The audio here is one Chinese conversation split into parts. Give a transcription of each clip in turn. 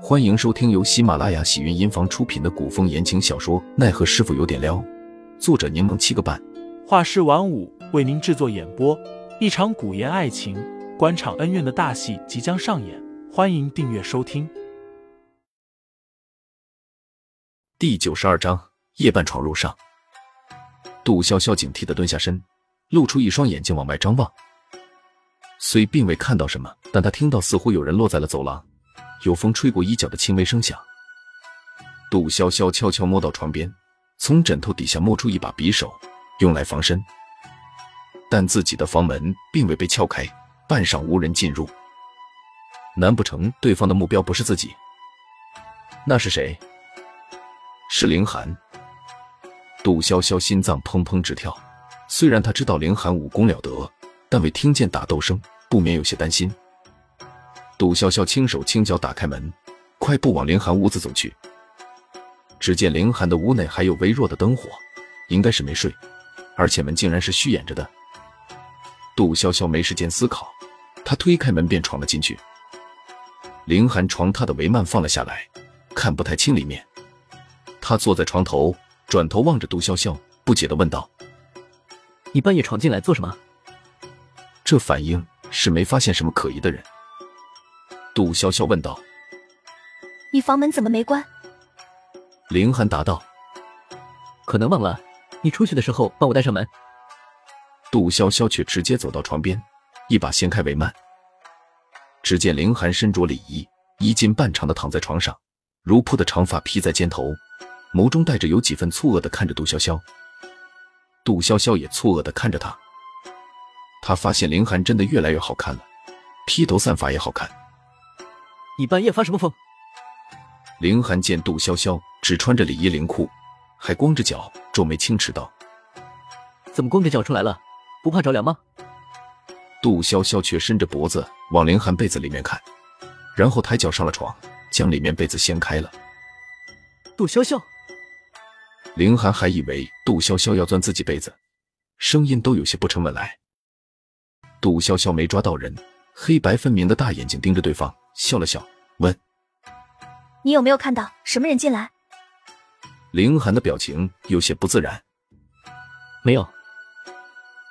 欢迎收听由喜马拉雅喜云音房出品的古风言情小说《奈何师傅有点撩》，作者柠檬七个半，画师晚舞为您制作演播。一场古言爱情、官场恩怨的大戏即将上演，欢迎订阅收听。第九十二章：夜半闯入上。杜潇潇警惕的蹲下身，露出一双眼睛往外张望。虽并未看到什么，但他听到似乎有人落在了走廊。有风吹过衣角的轻微声响。杜潇潇悄悄摸到床边，从枕头底下摸出一把匕首，用来防身。但自己的房门并未被撬开，半晌无人进入。难不成对方的目标不是自己？那是谁？是凌寒。杜潇潇心脏砰砰直跳，虽然他知道凌寒武功了得，但未听见打斗声，不免有些担心。杜潇潇轻手轻脚打开门，快步往凌寒屋子走去。只见凌寒的屋内还有微弱的灯火，应该是没睡，而且门竟然是虚掩着的。杜潇潇没时间思考，他推开门便闯了进去。凌寒床榻的帷幔放了下来，看不太清里面。他坐在床头，转头望着杜潇潇，不解的问道：“你半夜闯进来做什么？”这反应是没发现什么可疑的人。杜潇潇问道：“你房门怎么没关？”凌寒答道：“可能忘了，你出去的时候帮我带上门。”杜潇潇却直接走到床边，一把掀开帷幔。只见凌寒身着礼衣，衣襟半长的躺在床上，如瀑的长发披在肩头，眸中带着有几分错愕的看着杜潇潇。杜潇潇也错愕的看着他，他发现凌寒真的越来越好看了，披头散发也好看。你半夜发什么疯？凌寒见杜潇潇只穿着里衣灵裤，还光着脚，皱眉轻斥道：“怎么光着脚出来了？不怕着凉吗？”杜潇潇却伸着脖子往凌寒被子里面看，然后抬脚上了床，将里面被子掀开了。杜潇潇，凌寒还以为杜潇潇要钻自己被子，声音都有些不成稳来。杜潇潇没抓到人，黑白分明的大眼睛盯着对方。笑了笑，问：“你有没有看到什么人进来？”凌寒的表情有些不自然。没有。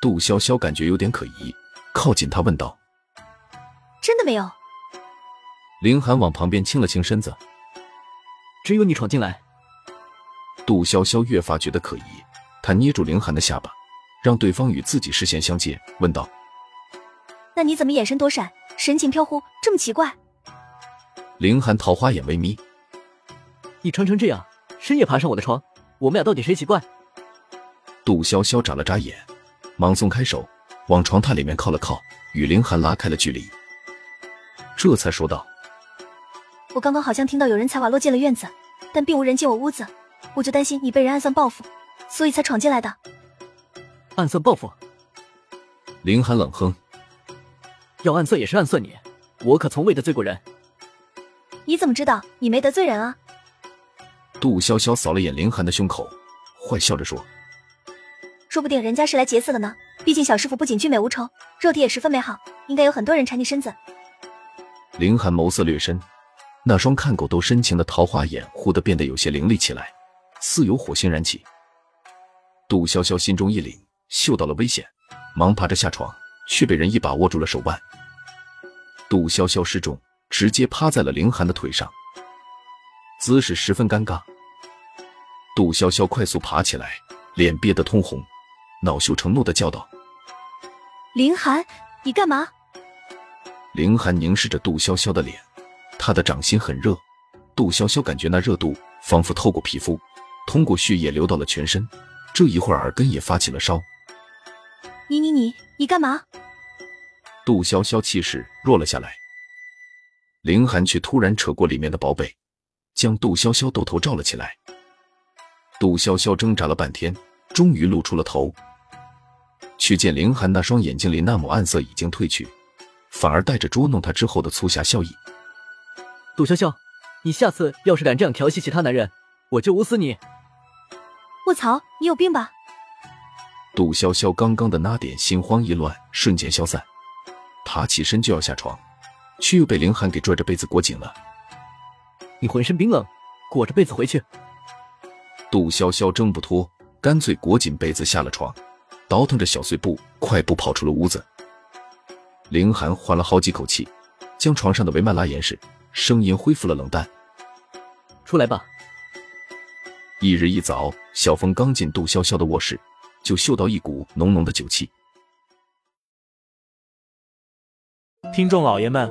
杜潇潇感觉有点可疑，靠近他问道：“真的没有？”凌寒往旁边倾了倾身子：“只有你闯进来。”杜潇潇越发觉得可疑，他捏住凌寒的下巴，让对方与自己视线相接，问道：“那你怎么眼神躲闪，神情飘忽，这么奇怪？”凌寒桃花眼微眯，你穿成这样，深夜爬上我的床，我们俩到底谁奇怪？杜潇潇眨了眨眼，忙松开手，往床榻里面靠了靠，与凌寒拉开了距离，这才说道：“我刚刚好像听到有人踩瓦落进了院子，但并无人进我屋子，我就担心你被人暗算报复，所以才闯进来的。”暗算报复？凌寒冷哼：“要暗算也是暗算你，我可从未得罪过人。”你怎么知道你没得罪人啊？杜潇潇扫了眼凌寒的胸口，坏笑着说：“说不定人家是来劫色的呢。毕竟小师傅不仅俊美无愁，肉体也十分美好，应该有很多人缠你身子。”凌寒眸色略深，那双看狗都深情的桃花眼忽地变得有些凌厉起来，似有火星燃起。杜潇潇心中一凛，嗅到了危险，忙爬着下床，却被人一把握住了手腕。杜潇潇失重。直接趴在了凌寒的腿上，姿势十分尴尬。杜潇潇快速爬起来，脸憋得通红，恼羞成怒的叫道：“凌寒，你干嘛？”凌寒凝视着杜潇潇的脸，他的掌心很热。杜潇潇感觉那热度仿佛透过皮肤，通过血液流到了全身，这一会儿耳根也发起了烧。你你你你干嘛？杜潇潇气势弱了下来。凌寒却突然扯过里面的薄被，将杜潇潇豆头罩了起来。杜潇潇挣扎了半天，终于露出了头，却见凌寒那双眼睛里那抹暗色已经褪去，反而带着捉弄他之后的粗狭笑意。杜潇潇，你下次要是敢这样调戏其他男人，我就捂死你！卧槽，你有病吧？杜潇潇刚刚的那点心慌意乱瞬间消散，爬起身就要下床。却又被凌寒给拽着被子裹紧了。你浑身冰冷，裹着被子回去。杜潇潇挣不脱，干脆裹紧被子下了床，倒腾着小碎步，快步跑出了屋子。凌寒缓了好几口气，将床上的帷幔拉严实，声音恢复了冷淡：“出来吧。”一日一早，小峰刚进杜潇潇的卧室，就嗅到一股浓浓的酒气。听众老爷们，